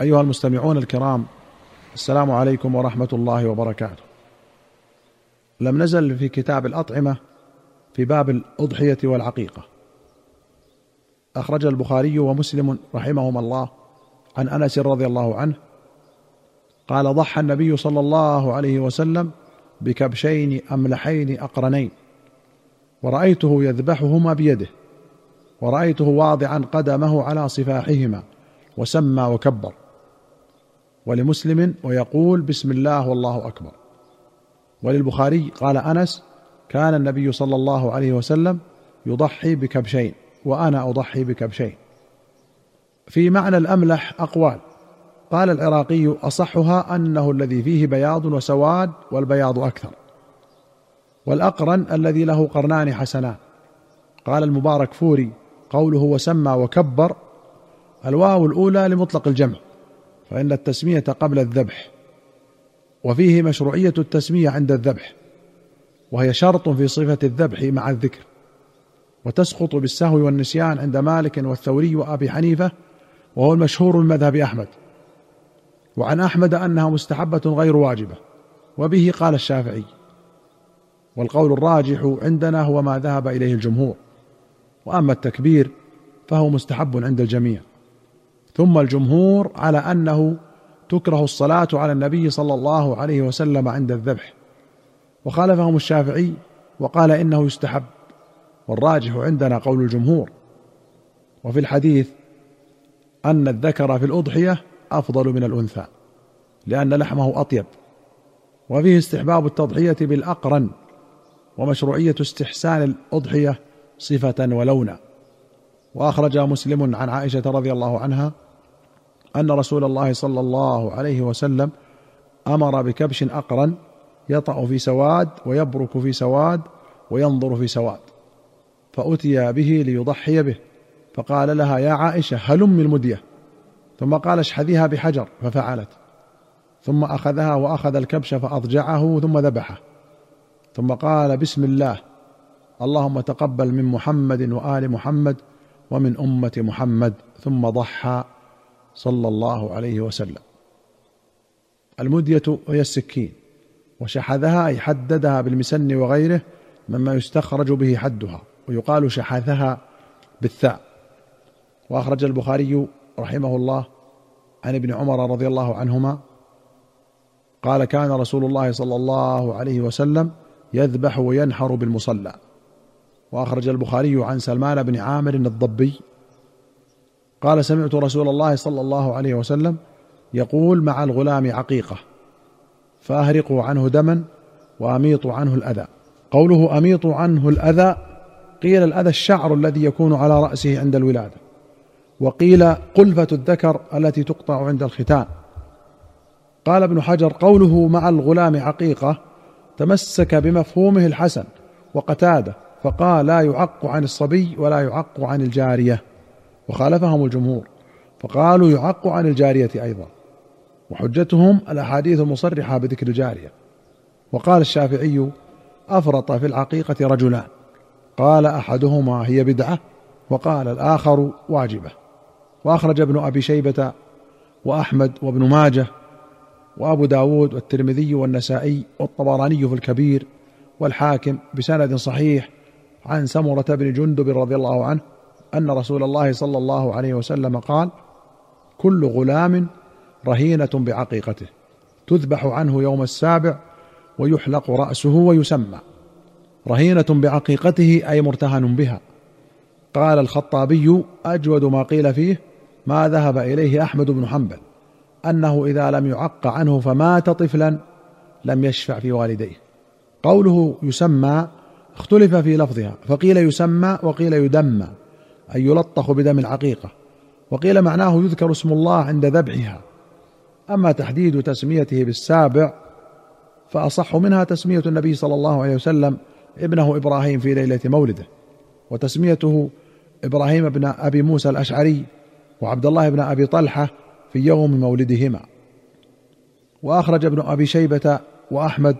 أيها المستمعون الكرام السلام عليكم ورحمة الله وبركاته. لم نزل في كتاب الأطعمة في باب الأضحية والعقيقة. أخرج البخاري ومسلم رحمهما الله عن أنس رضي الله عنه قال ضحى النبي صلى الله عليه وسلم بكبشين أملحين أقرنين ورأيته يذبحهما بيده ورأيته واضعا قدمه على صفاحهما وسمى وكبر. ولمسلم ويقول بسم الله والله أكبر. وللبخاري قال أنس كان النبي صلى الله عليه وسلم يضحي بكبشين وأنا أضحي بكبشين. في معنى الأملح أقوال. قال العراقي أصحها أنه الذي فيه بياض وسواد والبياض أكثر. والأقرن الذي له قرنان حسنان. قال المبارك فوري قوله وسمى وكبر. الواو الأولى لمطلق الجمع. فإن التسمية قبل الذبح وفيه مشروعية التسمية عند الذبح وهي شرط في صفة الذبح مع الذكر وتسقط بالسهو والنسيان عند مالك والثوري وأبي حنيفة وهو المشهور من مذهب أحمد. وعن أحمد أنها مستحبة غير واجبة وبه قال الشافعي والقول الراجح عندنا هو ما ذهب إليه الجمهور وأما التكبير فهو مستحب عند الجميع. ثم الجمهور على أنه تكره الصلاة على النبي صلى الله عليه وسلم عند الذبح. وخالفهم الشافعي وقال إنه يستحب والراجح عندنا قول الجمهور. وفي الحديث أن الذكر في الأضحية أفضل من الأنثى لأن لحمه أطيب. وفيه استحباب التضحية بالأقرن ومشروعية استحسان الأضحية صفة ولونا. وأخرج مسلم عن عائشة رضي الله عنها أن رسول الله صلى الله عليه وسلم أمر بكبش أقرن يطأ في سواد ويبرك في سواد وينظر في سواد فأتي به ليضحي به فقال لها يا عائشة هلم المدية. ثم قال اشحذيها بحجر. ففعلت. ثم أخذها وأخذ الكبش فأضجعه ثم ذبحه. ثم قال بسم الله اللهم تقبل من محمد وآل محمد ومن أمة محمد. ثم ضحى. صلى الله عليه وسلم. المدية هي السكين وشحذها أي حددها بالمسن وغيره مما يستخرج به حدها ويقال شحذها بالثاء. وأخرج البخاري رحمه الله عن ابن عمر رضي الله عنهما قال كان رسول الله صلى الله عليه وسلم يذبح وينحر بالمصلى وأخرج البخاري عن سلمان بن عامر الضبي قال سمعت رسول الله صلى الله عليه وسلم يقول مع الغلام عقيقة فأهرقوا عنه دما وأميطوا عنه الأذى. قوله أميطوا عنه الأذى قيل الأذى الشعر الذي يكون على رأسه عند الولادة. وقيل قلفه الذكر التي تقطع عند الختان. قال ابن حجر قوله مع الغلام عقيقة تمسك بمفهومه الحسن وقتاده فقال لا يعق عن الصبي ولا يعق عن الجارية. وخالفهم الجمهور فقالوا يعق عن الجارية أيضا. وحجتهم الأحاديث المصرحة بذكر الجارية. وقال الشافعي أفرط في العقيقة رجلان. قال أحدهما هي بدعة وقال الآخر واجبة. وأخرج ابن أبي شيبة وأحمد وابن ماجه وأبو داود والترمذي والنسائي والطبراني في الكبير والحاكم بسند صحيح عن سمرة بن جندب رضي الله عنه أن رسول الله صلى الله عليه وسلم قال كل غلام رهينة بعقيقته تذبح عنه يوم السابع ويحلق رأسه ويسمى. رهينة بعقيقته أي مرتهن بها. قال الخطابي أجود ما قيل فيه ما ذهب إليه أحمد بن حنبل أنه إذا لم يعق عنه فمات طفلا لم يشفع في والديه. قوله يسمى اختلف في لفظها فقيل يسمى وقيل يدمى. أي يلطخ بدم العقيقة. وقيل معناه يذكر اسم الله عند ذبحها. أما تحديد تسميته بالسابع فأصح منها تسمية النبي صلى الله عليه وسلم ابنه إبراهيم في ليلة مولده وتسميته إبراهيم بن أبي موسى الأشعري وعبد الله بن أبي طلحة في يوم مولدهما. وأخرج ابن أبي شيبة وأحمد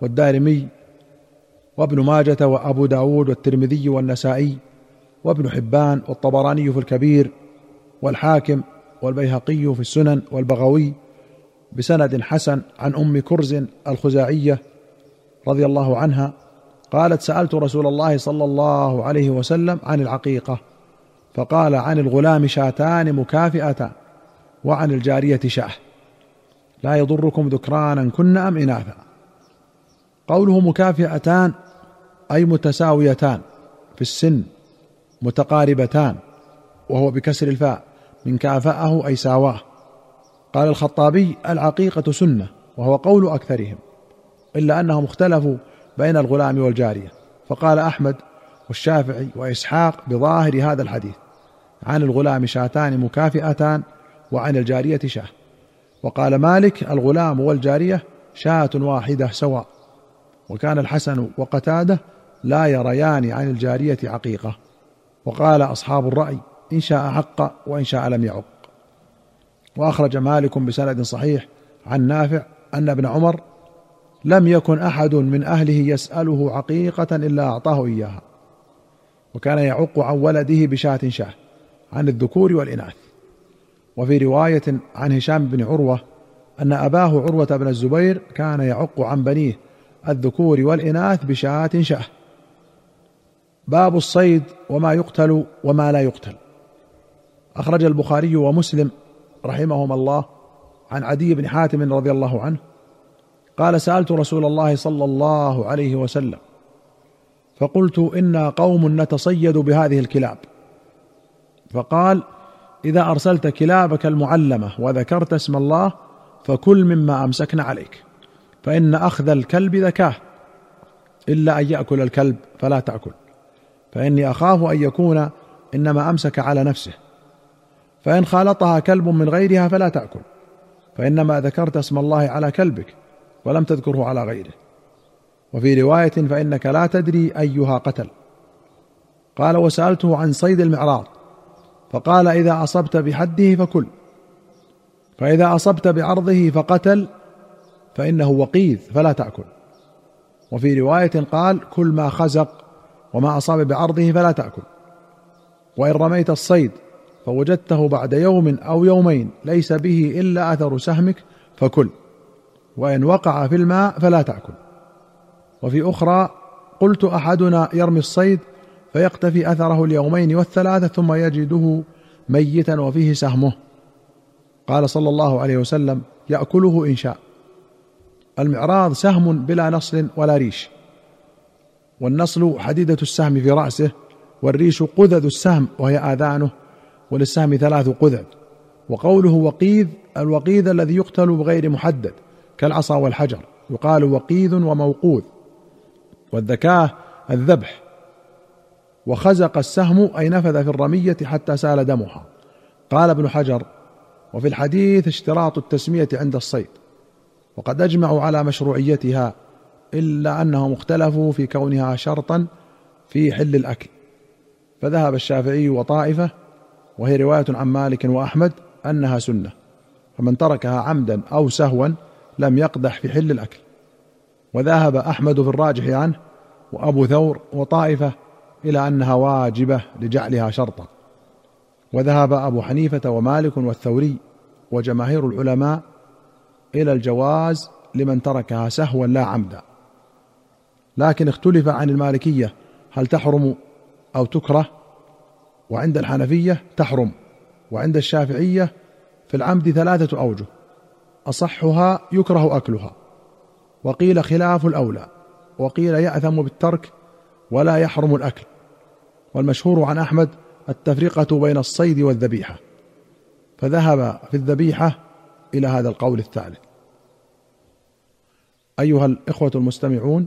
والدارمي وابن ماجة وأبو داود والترمذي والنسائي وابن حبان والطبراني في الكبير والحاكم والبيهقي في السنن والبغوي بسند حسن عن أم كرز الخزاعية رضي الله عنها قالت سألت رسول الله صلى الله عليه وسلم عن العقيقة فقال عن الغلام شاتان مكافئتان وعن الجارية شاه لا يضركم ذكرانا كن أم إناثا قوله مكافئتان أي متساويتان في السن متقاربتان وهو بكسر الفاء من كافأه أي ساواه. قال الخطابي العقيقة سنة وهو قول أكثرهم إلا أنهم اختلفوا بين الغلام والجارية. فقال أحمد والشافعي وإسحاق بظاهر هذا الحديث عن الغلام شاتان مكافئتان وعن الجارية شاة. وقال مالك الغلام والجارية شاة واحدة سواء. وكان الحسن وقتادة لا يريان عن الجارية عقيقة. وقال أصحاب الرأي إن شاء عق وإن شاء لم يعق. وأخرج مالك بسند صحيح عن نافع أن ابن عمر لم يكن أحد من أهله يسأله عقيقة إلا أعطاه إياها. وكان يعق عن ولده بشاة شاه عن الذكور والإناث. وفي رواية عن هشام بن عروة أن أباه عروة بن الزبير كان يعق عن بنيه الذكور والإناث بشاة شاه. باب الصيد وما يقتل وما لا يقتل. أخرج البخاري ومسلم رحمهما الله عن عدي بن حاتم رضي الله عنه قال سألت رسول الله صلى الله عليه وسلم فقلت إنا قوم نتصيد بهذه الكلاب. فقال إذا أرسلت كلابك المعلمة وذكرت اسم الله فكل مما أمسكن عليك فإن أخذ الكلب ذكاه إلا أن يأكل الكلب فلا تأكل. فإني أخاف أن يكون إنما أمسك على نفسه. فإن خالطها كلب من غيرها فلا تأكل. فإنما ذكرت اسم الله على كلبك ولم تذكره على غيره. وفي رواية فإنك لا تدري أيها قتل. قال وسألته عن صيد المعراض. فقال إذا أصبت بحده فكل. فإذا أصبت بعرضه فقتل. فإنه وقيذ فلا تأكل. وفي رواية قال كل ما خزق وما أصاب بعرضه فلا تأكل. وإن رميت الصيد فوجدته بعد يوم أو يومين ليس به إلا أثر سهمك فكل. وإن وقع في الماء فلا تأكل. وفي أخرى قلت أحدنا يرمي الصيد فيقتفي أثره اليومين والثلاثة ثم يجده ميتا وفيه سهمه. قال صلى الله عليه وسلم يأكله إن شاء. المعراض سهم بلا نصل ولا ريش. والنصل حديدة السهم في رأسه والريش قذذ السهم وهي آذانه وللسهم ثلاث قذذ. وقوله وقيذ الوقيذ الذي يقتل بغير محدد كالعصا والحجر يقال وقيذ وموقوذ. والذكاه الذبح. وخزق السهم أي نفذ في الرمية حتى سال دمها. قال ابن حجر وفي الحديث اشتراط التسمية عند الصيد. وقد أجمعوا على مشروعيتها. إلا أنهم اختلفوا في كونها شرطا في حل الأكل. فذهب الشافعي وطائفة وهي رواية عن مالك وأحمد أنها سنة. فمن تركها عمدا أو سهوا لم يقدح في حل الأكل. وذهب أحمد في الراجح عنه وأبو ثور وطائفة إلى أنها واجبة لجعلها شرطا. وذهب أبو حنيفة ومالك والثوري وجماهير العلماء إلى الجواز لمن تركها سهوا لا عمدا. لكن اختلف عن المالكية. هل تحرم أو تكره؟ وعند الحنفية تحرم وعند الشافعية في العمد ثلاثة أوجه. أصحها يكره أكلها. وقيل خلاف الأولى. وقيل يأثم بالترك ولا يحرم الأكل. والمشهور عن أحمد التفرقة بين الصيد والذبيحة. فذهب في الذبيحة إلى هذا القول الثالث. أيها الإخوة المستمعون